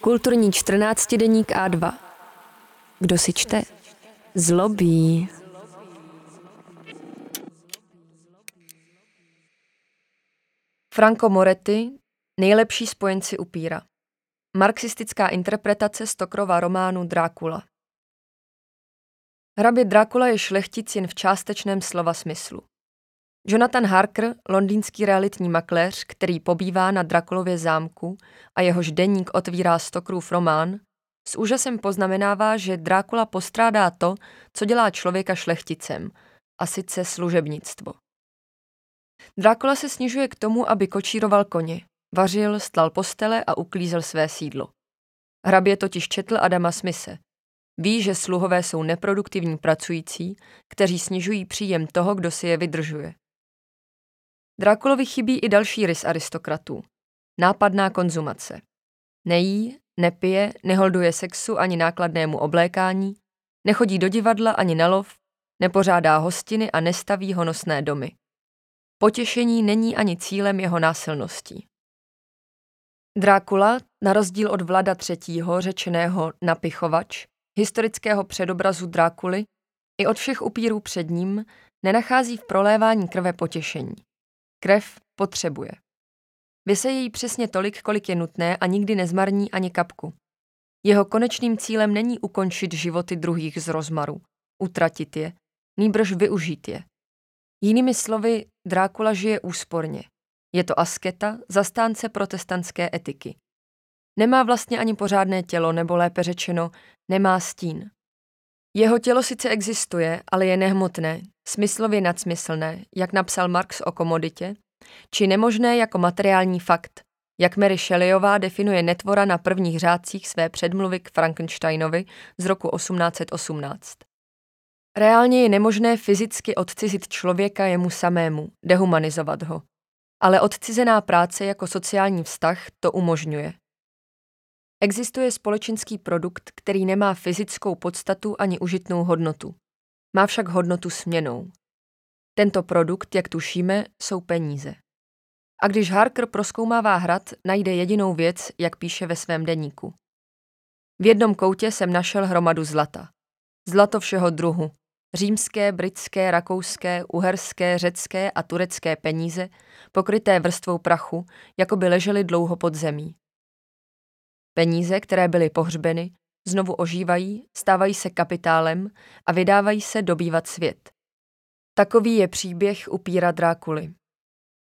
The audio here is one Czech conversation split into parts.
Kulturní 14 deník A2. Kdo si čte? Zlobí. Franco Moretti, nejlepší spojenci upíra. Marxistická interpretace Stokrova románu Drákula. Hrabě Drákula je šlechtic jen v částečném slova smyslu. Jonathan Harker, londýnský realitní makléř, který pobývá na Drakulově zámku a jehož denník otvírá Stokrův román, s úžasem poznamenává, že Drákula postrádá to, co dělá člověka šlechticem, a sice služebnictvo. Drákula se snižuje k tomu, aby kočíroval koně, vařil, stlal postele a uklízel své sídlo. Hrabě totiž četl Adama Smise. Ví, že sluhové jsou neproduktivní pracující, kteří snižují příjem toho, kdo si je vydržuje. Drákulovi chybí i další rys aristokratů. Nápadná konzumace. Nejí, nepije, neholduje sexu ani nákladnému oblékání, nechodí do divadla ani na lov, nepořádá hostiny a nestaví honosné domy. Potěšení není ani cílem jeho násilností. Drákula, na rozdíl od Vlada III. řečeného napichovač, historického předobrazu Drákuly, i od všech upírů před ním, nenachází v prolévání krve potěšení. Krev potřebuje. Vyse jí přesně tolik, kolik je nutné a nikdy nezmarní ani kapku. Jeho konečným cílem není ukončit životy druhých z rozmaru, utratit je, nýbrž využít je. Jinými slovy, Drákula žije úsporně. Je to asketa, zastánce protestantské etiky. Nemá vlastně ani pořádné tělo, nebo lépe řečeno, nemá stín. Jeho tělo sice existuje, ale je nehmotné, smyslově nadsmyslné, jak napsal Marx o komoditě, či nemožné jako materiální fakt, jak Mary Shelleyová definuje netvora na prvních řádcích své předmluvy k Frankensteinovi z roku 1818. Reálně je nemožné fyzicky odcizit člověka jemu samému, dehumanizovat ho. Ale odcizená práce jako sociální vztah to umožňuje. Existuje společenský produkt, který nemá fyzickou podstatu ani užitnou hodnotu. Má však hodnotu směnou. Tento produkt, jak tušíme, jsou peníze. A když Harker proskoumává hrad, najde jedinou věc, jak píše ve svém deníku. V jednom koutě jsem našel hromadu zlata. Zlato všeho druhu. Římské, britské, rakouské, uherské, řecké a turecké peníze, pokryté vrstvou prachu, jako by ležely dlouho pod zemí. Peníze, které byly pohřbeny, znovu ožívají, stávají se kapitálem a vydávají se dobývat svět. Takový je příběh upíra Drákuly.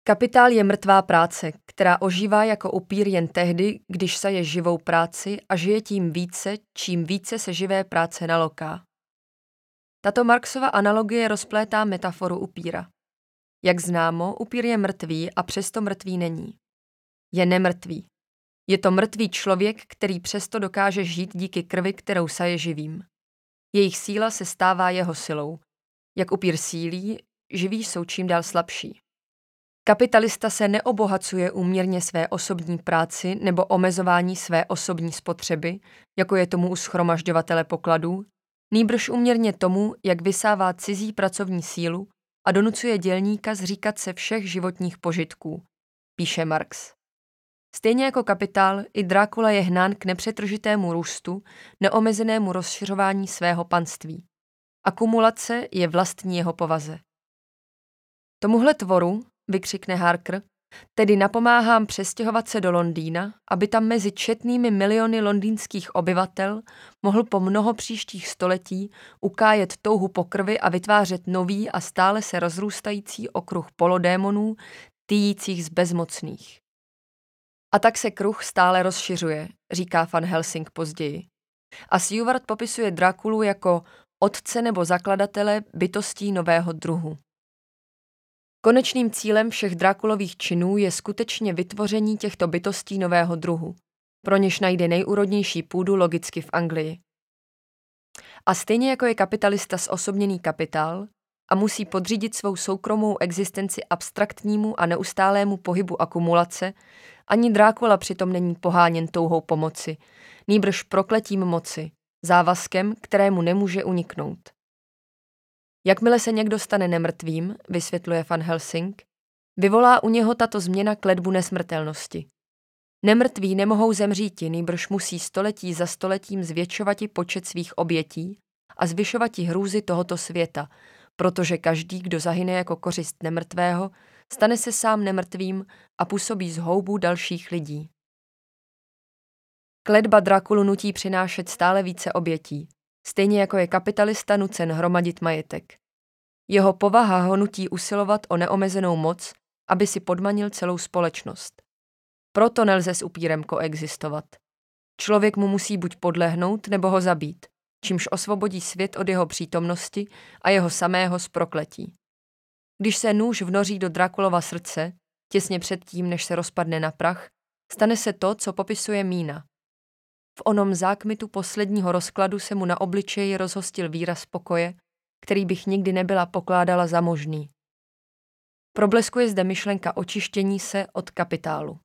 Kapitál je mrtvá práce, která ožívá jako upír jen tehdy, když se je živou práci a žije tím více, čím více se živé práce naloká. Tato Marxova analogie rozplétá metaforu upíra. Jak známo, upír je mrtvý a přesto mrtvý není. Je nemrtvý. Je to mrtvý člověk, který přesto dokáže žít díky krvi, kterou saje živým. Jejich síla se stává jeho silou. Jak upír sílí, živí jsou čím dál slabší. Kapitalista se neobohacuje úměrně své osobní práci nebo omezování své osobní spotřeby, jako je tomu u schromažďovatele pokladů, nýbrž úměrně tomu, jak vysává cizí pracovní sílu a donucuje dělníka zříkat se všech životních požitků, píše Marx. Stejně jako kapitál, i Drákula je hnán k nepřetržitému růstu, neomezenému rozšiřování svého panství. Akumulace je vlastní jeho povaze. Tomuhle tvoru, vykřikne Harker, tedy napomáhám přestěhovat se do Londýna, aby tam mezi četnými miliony londýnských obyvatel mohl po mnoho příštích století ukájet touhu po krvi a vytvářet nový a stále se rozrůstající okruh polodémonů, týjících z bezmocných. A tak se kruh stále rozšiřuje, říká Van Helsing později. A Seward popisuje Drakulu jako otce nebo zakladatele bytostí nového druhu. Konečným cílem všech Drákulových činů je skutečně vytvoření těchto bytostí nového druhu, pro něž najde nejúrodnější půdu logicky v Anglii. A stejně jako je kapitalista zosobněný kapitál a musí podřídit svou soukromou existenci abstraktnímu a neustálému pohybu akumulace, ani Drákula přitom není poháněn touhou pomoci, nýbrž prokletím moci, závazkem, kterému nemůže uniknout. Jakmile se někdo stane nemrtvým, vysvětluje Van Helsing, vyvolá u něho tato změna kledbu nesmrtelnosti. Nemrtví nemohou zemříti, nýbrž musí století za stoletím zvětšovati počet svých obětí a zvyšovati hrůzy tohoto světa, protože každý, kdo zahyne jako kořist nemrtvého, stane se sám nemrtvým a působí zhoubu dalších lidí. Kledba Drakulu nutí přinášet stále více obětí, stejně jako je kapitalista nucen hromadit majetek. Jeho povaha ho nutí usilovat o neomezenou moc, aby si podmanil celou společnost. Proto nelze s upírem koexistovat. Člověk mu musí buď podlehnout, nebo ho zabít, čímž osvobodí svět od jeho přítomnosti a jeho samého z prokletí. Když se nůž vnoří do Drakulova srdce, těsně předtím, než se rozpadne na prach, stane se to, co popisuje Mína. V onom zákmitu posledního rozkladu se mu na obličeji rozhostil výraz pokoje, který bych nikdy nebyla pokládala za možný. Probleskuje zde myšlenka očištění se od kapitálu.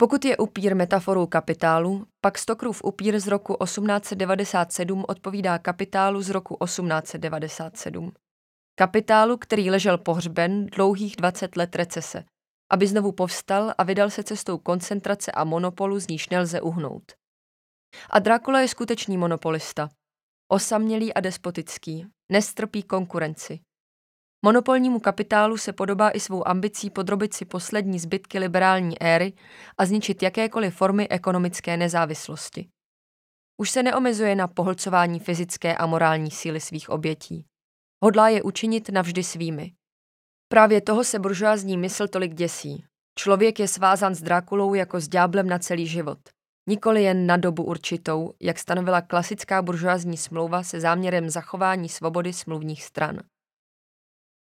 Pokud je upír metaforou kapitálu, pak Stokrův upír z roku 1897 odpovídá kapitálu z roku 1897. Kapitálu, který ležel pohřben dlouhých 20 let recese, aby znovu povstal a vydal se cestou koncentrace a monopolu, z níž nelze uhnout. A Dracula je skutečný monopolista. Osamělý a despotický, nestrpí konkurenci. Monopolnímu kapitálu se podobá i svou ambicí podrobit si poslední zbytky liberální éry a zničit jakékoliv formy ekonomické nezávislosti. Už se neomezuje na pohlcování fyzické a morální síly svých obětí. Hodlá je učinit navždy svými. Právě toho se buržoázní mysl tolik děsí. Člověk je svázan s Drákulou jako s dňáblem na celý život. Nikoli jen na dobu určitou, jak stanovila klasická buržoázní smlouva se záměrem zachování svobody smluvních stran.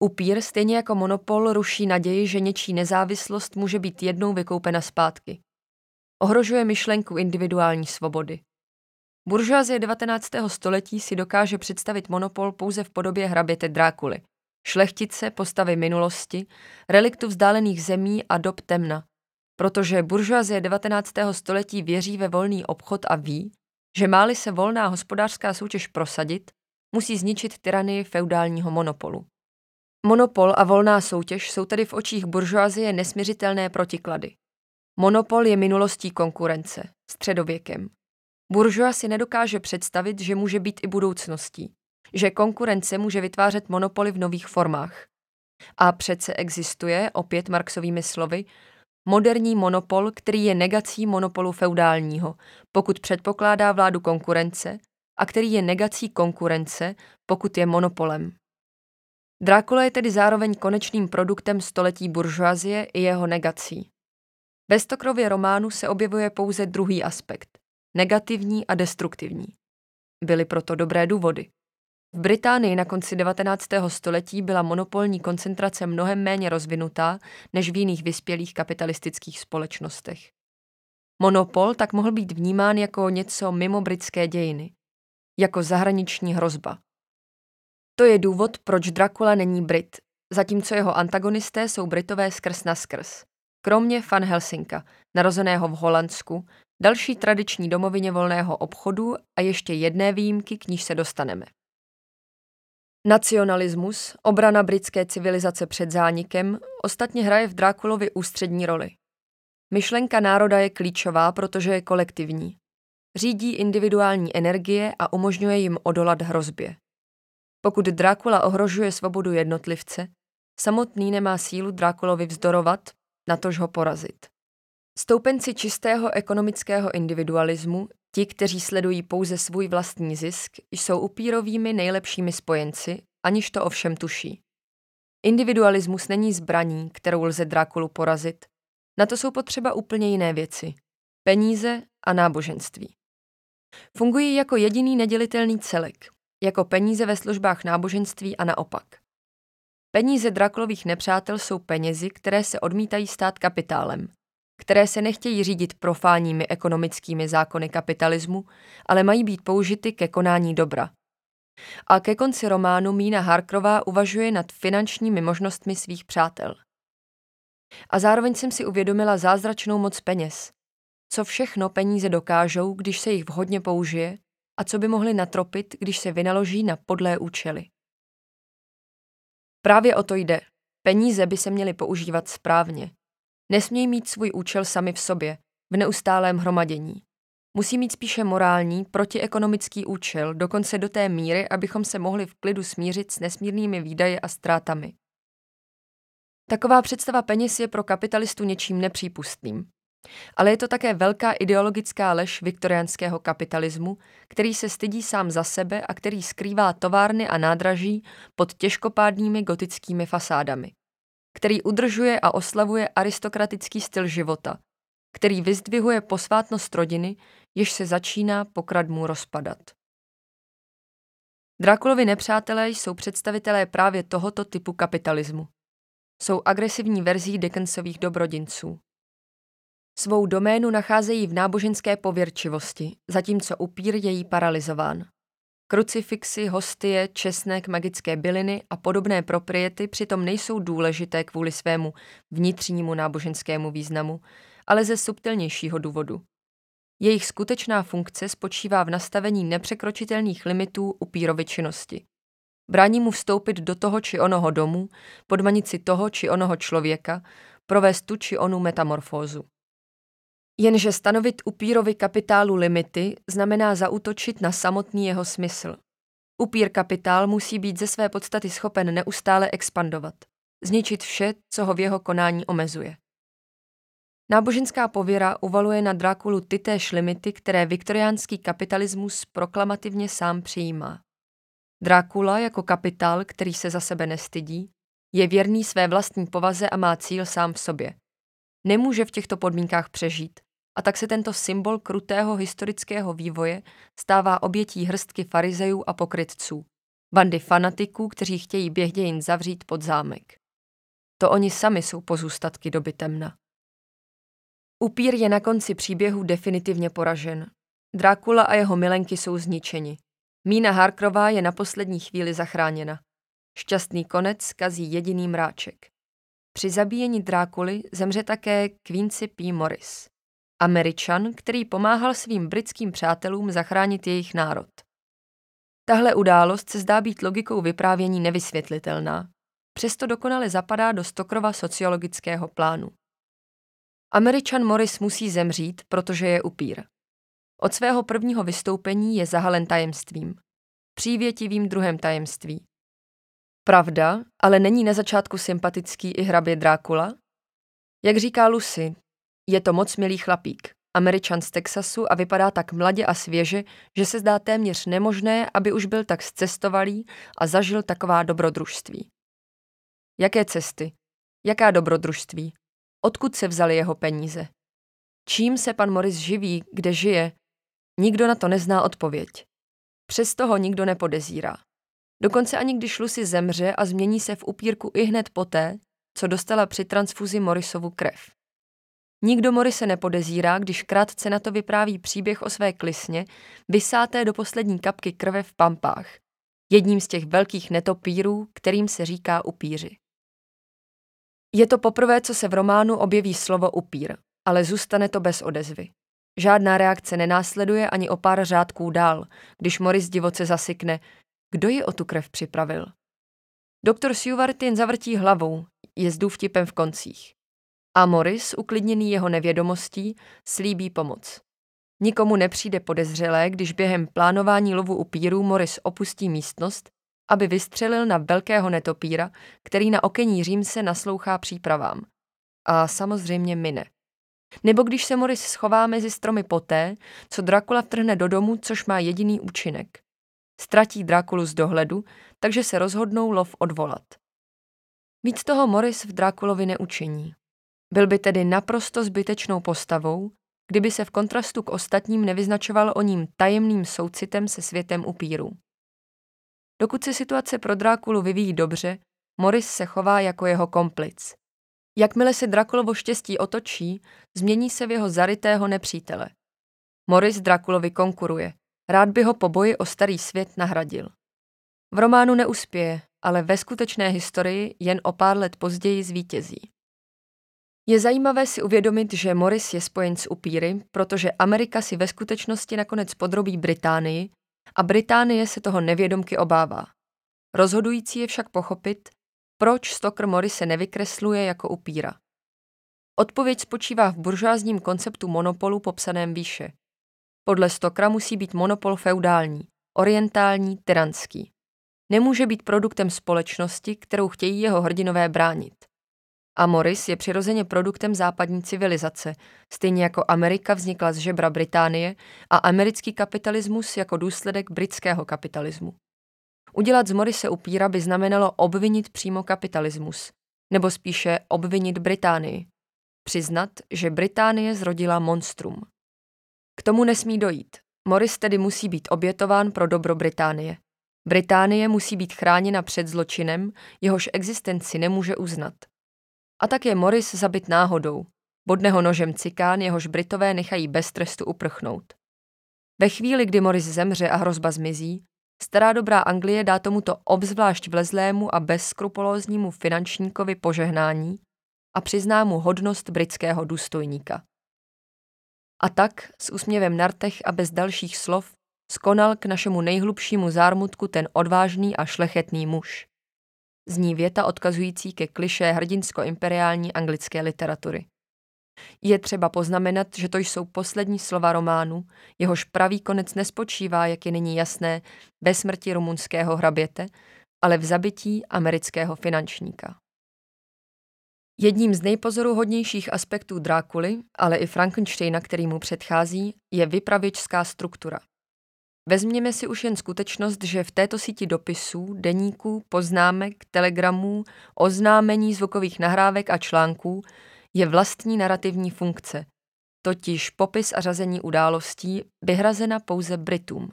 Upír, stejně jako monopol, ruší naději, že něčí nezávislost může být jednou vykoupena zpátky. Ohrožuje myšlenku individuální svobody. Buržoazie 19. století si dokáže představit monopol pouze v podobě hraběte Drákuly, šlechtice, postavy minulosti, reliktu vzdálených zemí a dob temna, protože buržoazie 19. století věří ve volný obchod a ví, že máli se volná hospodářská soutěž prosadit, musí zničit tyranii feudálního monopolu. Monopol a volná soutěž jsou tedy v očích buržoazie nesměřitelné protiklady. Monopol je minulostí konkurence, středověkem. Buržoa si nedokáže představit, že může být i budoucností, že konkurence může vytvářet monopoly v nových formách. A přece existuje, opět Marxovými slovy, moderní monopol, který je negací monopolu feudálního, pokud předpokládá vládu konkurence, a který je negací konkurence, pokud je monopolem. Drákula je tedy zároveň konečným produktem století buržoazie i jeho negací. Ve Stokrově románu se objevuje pouze druhý aspekt, negativní a destruktivní. Byly proto dobré důvody. V Británii na konci 19. století byla monopolní koncentrace mnohem méně rozvinutá než v jiných vyspělých kapitalistických společnostech. Monopol tak mohl být vnímán jako něco mimo britské dějiny, jako zahraniční hrozba. To je důvod, proč Dracula není Brit, zatímco jeho antagonisté jsou Britové skrz na skrz. Kromě Van Helsinka, narozeného v Holandsku, další tradiční domovině volného obchodu a ještě jedné výjimky, k níž se dostaneme. Nacionalismus, obrana britské civilizace před zánikem, ostatně hraje v Drákulovi ústřední roli. Myšlenka národa je klíčová, protože je kolektivní. Řídí individuální energie a umožňuje jim odolat hrozbě. Pokud Drákula ohrožuje svobodu jednotlivce, samotný nemá sílu Drákulovi vzdorovat, natož ho porazit. Stoupenci čistého ekonomického individualismu, ti, kteří sledují pouze svůj vlastní zisk, jsou upírovými nejlepšími spojenci, aniž to ovšem tuší. Individualismus není zbraní, kterou lze Drákulu porazit. Na to jsou potřeba úplně jiné věci. Peníze a náboženství. Fungují jako jediný nedělitelný celek, jako peníze ve službách náboženství a naopak. Peníze Draklových nepřátel jsou penězi, které se odmítají stát kapitálem, které se nechtějí řídit profánními ekonomickými zákony kapitalismu, ale mají být použity ke konání dobra. A ke konci románu Mína Harkrová uvažuje nad finančními možnostmi svých přátel. A zároveň jsem si uvědomila zázračnou moc peněz. Co všechno peníze dokážou, když se jich vhodně použije a co by mohli natropit, když se vynaloží na podlé účely. Právě o to jde. Peníze by se měly používat správně. Nesmějí mít svůj účel sami v sobě, v neustálém hromadění. Musí mít spíše morální, protiekonomický účel, dokonce do té míry, abychom se mohli v klidu smířit s nesmírnými výdaje a ztrátami. Taková představa peněz je pro kapitalistu něčím nepřípustným. Ale je to také velká ideologická lež viktoriánského kapitalismu, který se stydí sám za sebe a který skrývá továrny a nádraží pod těžkopádnými gotickými fasádami. Který udržuje a oslavuje aristokratický styl života, který vyzdvihuje posvátnost rodiny, jež se začíná pokradmu rozpadat. Drakulovi nepřátelé jsou představitelé právě tohoto typu kapitalismu. Jsou agresivní verzí Dickensových dobrodinců. Svou doménu nacházejí v náboženské pověrčivosti, zatímco upír je jí paralizován. Krucifixy, hostie, česnek, magické byliny a podobné propriety přitom nejsou důležité kvůli svému vnitřnímu náboženskému významu, ale ze subtilnějšího důvodu. Jejich skutečná funkce spočívá v nastavení nepřekročitelných limitů upírovy činnosti. Brání mu vstoupit do toho či onoho domu, podmanit si toho či onoho člověka, provést tu či onu metamorfózu. Jenže stanovit upírovi kapitálu limity znamená zautočit na samotný jeho smysl. Upír kapitál musí být ze své podstaty schopen neustále expandovat, zničit vše, co ho v jeho konání omezuje. Náboženská pověra uvaluje na Drákulu tytéž limity, které viktoriánský kapitalismus proklamativně sám přijímá. Drákula jako kapitál, který se za sebe nestydí, je věrný své vlastní povaze a má cíl sám v sobě. Nemůže v těchto podmínkách přežít a tak se tento symbol krutého historického vývoje stává obětí hrstky farizejů a pokrytců, bandy fanatiků, kteří chtějí běh dějin zavřít pod zámek. To oni sami jsou pozůstatky doby temna. Upír je na konci příběhu definitivně poražen. Drákula a jeho milenky jsou zničeni. Mína Harkrová je na poslední chvíli zachráněna. Šťastný konec kazí jediný mráček. Při zabíjení Drákuly zemře také Quincy P. Morris. Američan, který pomáhal svým britským přátelům zachránit jejich národ. Tahle událost se zdá být logikou vyprávění nevysvětlitelná, přesto dokonale zapadá do Stokrova sociologického plánu. Američan Morris musí zemřít, protože je upír. Od svého prvního vystoupení je zahalen tajemstvím. Přívětivým druhem tajemství. Pravda, ale není na začátku sympatický i hrabě Drákula? Jak říká Lucy, je to moc milý chlapík, američan z Texasu a vypadá tak mladě a svěže, že se zdá téměř nemožné, aby už byl tak zcestovalý a zažil taková dobrodružství. Jaké cesty? Jaká dobrodružství? Odkud se vzaly jeho peníze? Čím se pan Morris živí, kde žije? Nikdo na to nezná odpověď. Přesto ho nikdo nepodezírá. Dokonce ani když Lucy zemře a změní se v upírku i hned poté, co dostala při transfuzi Morrisovu krev. Nikdo Morise nepodezírá, když krátce na to vypráví příběh o své klisně, vysáté do poslední kapky krve v pampách, jedním z těch velkých netopírů, kterým se říká upíři. Je to poprvé, co se v románu objeví slovo upír, ale zůstane to bez odezvy. Žádná reakce nenásleduje ani o pár řádků dál, když Morris divoce zasykne, kdo ji o tu krev připravil. Doktor jen zavrtí hlavou, jezdu vtipem v koncích. A Morris, uklidněný jeho nevědomostí, slíbí pomoc. Nikomu nepřijde podezřelé, když během plánování lovu upírů Morris opustí místnost, aby vystřelil na velkého netopíra, který na okení Římse naslouchá přípravám. A samozřejmě mine. Nebo když se Morris schová mezi stromy poté, co Dracula vtrhne do domu, což má jediný účinek. Ztratí Drakulu z dohledu, takže se rozhodnou lov odvolat. Víc toho Morris v Drakulovi neučiní. Byl by tedy naprosto zbytečnou postavou, kdyby se v kontrastu k ostatním nevyznačoval o ním tajemným soucitem se světem upírů. Dokud se situace pro Drákulu vyvíjí dobře, Morris se chová jako jeho komplic. Jakmile se Drakulovo štěstí otočí, změní se v jeho zarytého nepřítele. Morris Drakulovi konkuruje. Rád by ho po boji o starý svět nahradil. V románu neuspěje, ale ve skutečné historii jen o pár let později zvítězí. Je zajímavé si uvědomit, že Morris je spojen s upíry, protože Amerika si ve skutečnosti nakonec podrobí Británii a Británie se toho nevědomky obává. Rozhodující je však pochopit, proč Stoker Morris se nevykresluje jako upíra. Odpověď spočívá v buržoázním konceptu monopolu popsaném výše. Podle Stokra musí být monopol feudální, orientální, tyranský. Nemůže být produktem společnosti, kterou chtějí jeho hrdinové bránit. A Morris je přirozeně produktem západní civilizace, stejně jako Amerika vznikla z žebra Británie a americký kapitalismus jako důsledek britského kapitalismu. Udělat z Morise upíra by znamenalo obvinit přímo kapitalismus, nebo spíše obvinit Británii. Přiznat, že Británie zrodila monstrum. K tomu nesmí dojít. Morris tedy musí být obětován pro dobro Británie. Británie musí být chráněna před zločinem, jehož existenci nemůže uznat. A tak je Morris zabit náhodou. Bodne ho nožem cikán, jehož Britové nechají bez trestu uprchnout. Ve chvíli, kdy Morris zemře a hrozba zmizí, stará dobrá Anglie dá tomuto obzvlášť vlezlému a bezskrupulóznímu finančníkovi požehnání a přizná mu hodnost britského důstojníka. A tak, s úsměvem na rtech a bez dalších slov, skonal k našemu nejhlubšímu zármutku ten odvážný a šlechetný muž. Zní věta odkazující ke kliše hrdinsko-imperiální anglické literatury. Je třeba poznamenat, že to jsou poslední slova románu, jehož pravý konec nespočívá, jak je nyní jasné, ve smrti rumunského hraběte, ale v zabití amerického finančníka. Jedním z nejpozoruhodnějších aspektů Drákuly, ale i Frankensteina, který mu předchází, je vypravěčská struktura. Vezměme si už jen skutečnost, že v této síti dopisů, deníků, poznámek, telegramů, oznámení zvukových nahrávek a článků je vlastní narrativní funkce, totiž popis a řazení událostí vyhrazena pouze Britům.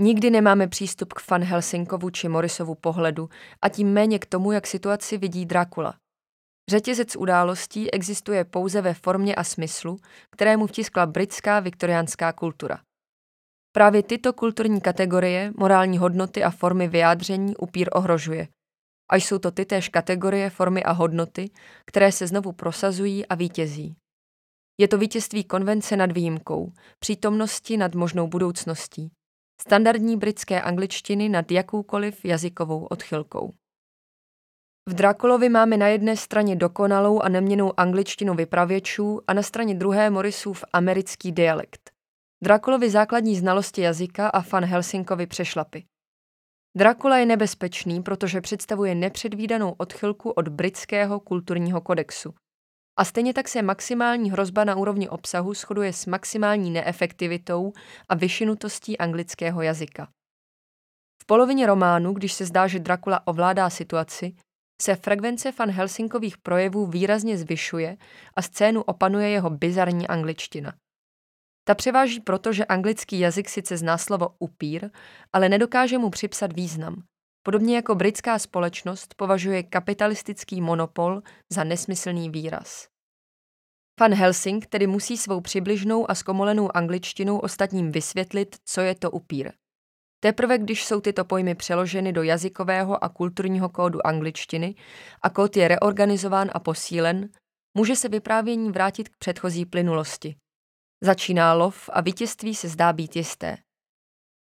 Nikdy nemáme přístup k Van Helsinkovu či Morrisovu pohledu a tím méně k tomu, jak situaci vidí Dracula. Řetězec událostí existuje pouze ve formě a smyslu, kterému vtiskla britská viktoriánská kultura. Právě tyto kulturní kategorie, morální hodnoty a formy vyjádření upír ohrožuje. A jsou to tytéž kategorie, formy a hodnoty, které se znovu prosazují a vítězí. Je to vítězství konvence nad výjimkou, přítomnosti nad možnou budoucností, standardní britské angličtiny nad jakoukoliv jazykovou odchylkou. V Drakulovi máme na jedné straně dokonalou a neměnou angličtinu vypravěčů a na straně druhé Morrisův americký dialekt. Drakulovi základní znalosti jazyka a Van Helsinkovi přešlapy. Dracula je nebezpečný, protože představuje nepředvídanou odchylku od britského kulturního kodexu. A stejně tak se maximální hrozba na úrovni obsahu shoduje s maximální neefektivitou a vyšinutostí anglického jazyka. V polovině románu, když se zdá, že Dracula ovládá situaci, se frekvence Van Helsinkových projevů výrazně zvyšuje a scénu opanuje jeho bizarní angličtina. Ta převáží proto, že anglický jazyk sice zná slovo upír, ale nedokáže mu připsat význam. Podobně jako britská společnost považuje kapitalistický monopol za nesmyslný výraz. Van Helsing tedy musí svou přibližnou a zkomolenou angličtinou ostatním vysvětlit, co je to upír. Teprve když jsou tyto pojmy přeloženy do jazykového a kulturního kódu angličtiny a kód je reorganizován a posílen, může se vyprávění vrátit k předchozí plynulosti. Začíná lov a vítězství se zdá být jisté.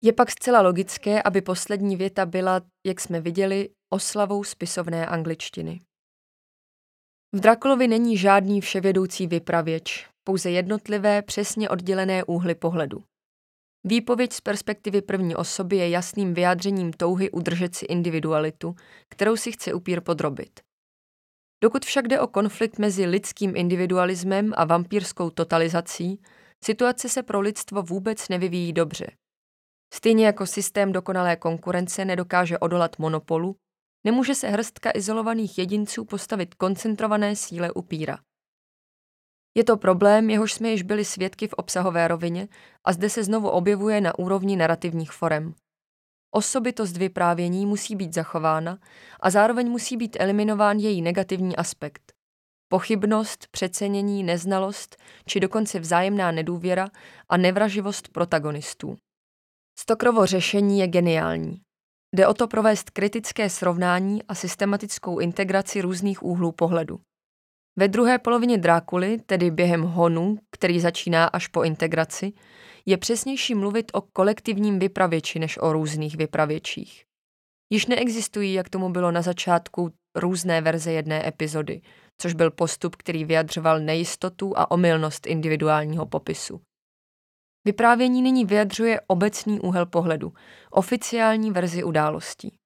Je pak zcela logické, aby poslední věta byla, jak jsme viděli, oslavou spisovné angličtiny. V Drakulovi není žádný vševědoucí vypravěč, pouze jednotlivé, přesně oddělené úhly pohledu. Výpověď z perspektivy první osoby je jasným vyjádřením touhy udržet si individualitu, kterou si chce upír podrobit. Dokud však jde o konflikt mezi lidským individualismem a vampírskou totalizací, situace se pro lidstvo vůbec nevyvíjí dobře. Stejně jako systém dokonalé konkurence nedokáže odolat monopolu, nemůže se hrstka izolovaných jedinců postavit koncentrované síle upíra. Je to problém, jehož jsme již byli svědky v obsahové rovině a zde se znovu objevuje na úrovni narrativních forem. Osobitost vyprávění musí být zachována a zároveň musí být eliminován její negativní aspekt. Pochybnost, přecenění, neznalost či dokonce vzájemná nedůvěra a nevraživost protagonistů. Stokrovo řešení je geniální. Jde o to provést kritické srovnání a systematickou integraci různých úhlů pohledu. Ve druhé polovině Drákuly, tedy během honu, který začíná až po integraci, je přesnější mluvit o kolektivním vypravěči než o různých vypravěčích. Již neexistují, jak tomu bylo na začátku, různé verze jedné epizody, což byl postup, který vyjadřoval nejistotu a omylnost individuálního popisu. Vyprávění nyní vyjadřuje obecný úhel pohledu, oficiální verzi událostí.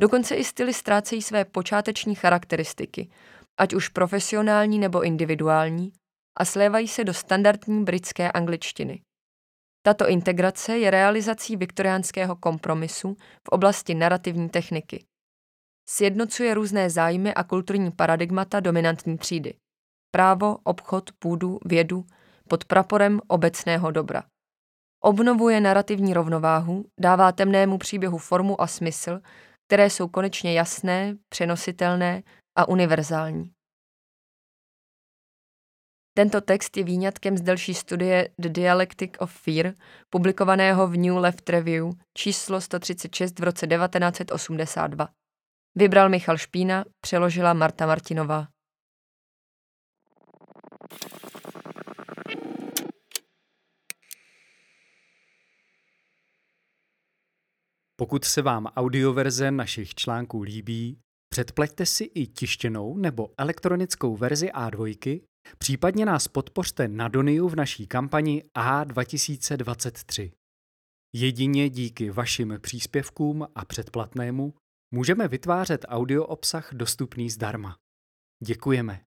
Dokonce i styly ztrácejí své počáteční charakteristiky, ať už profesionální nebo individuální, a slévají se do standardní britské angličtiny. Tato integrace je realizací viktoriánského kompromisu v oblasti narrativní techniky. Sjednocuje různé zájmy a kulturní paradigmata dominantní třídy. Právo, obchod, půdu, vědu pod praporem obecného dobra. Obnovuje narrativní rovnováhu, dává temnému příběhu formu a smysl, které jsou konečně jasné, přenositelné a univerzální. Tento text je výňatkem z delší studie The Dialectic of Fear, publikovaného v New Left Review číslo 136 v roce 1982. Vybral Michal Špína, přeložila Marta Martinová. Pokud se vám audioverze našich článků líbí, předpleťte si i tištěnou nebo elektronickou verzi A2, případně nás podpořte na Doniu v naší kampani A2023. Jedině díky vašim příspěvkům a předplatnému můžeme vytvářet audio obsah dostupný zdarma. Děkujeme.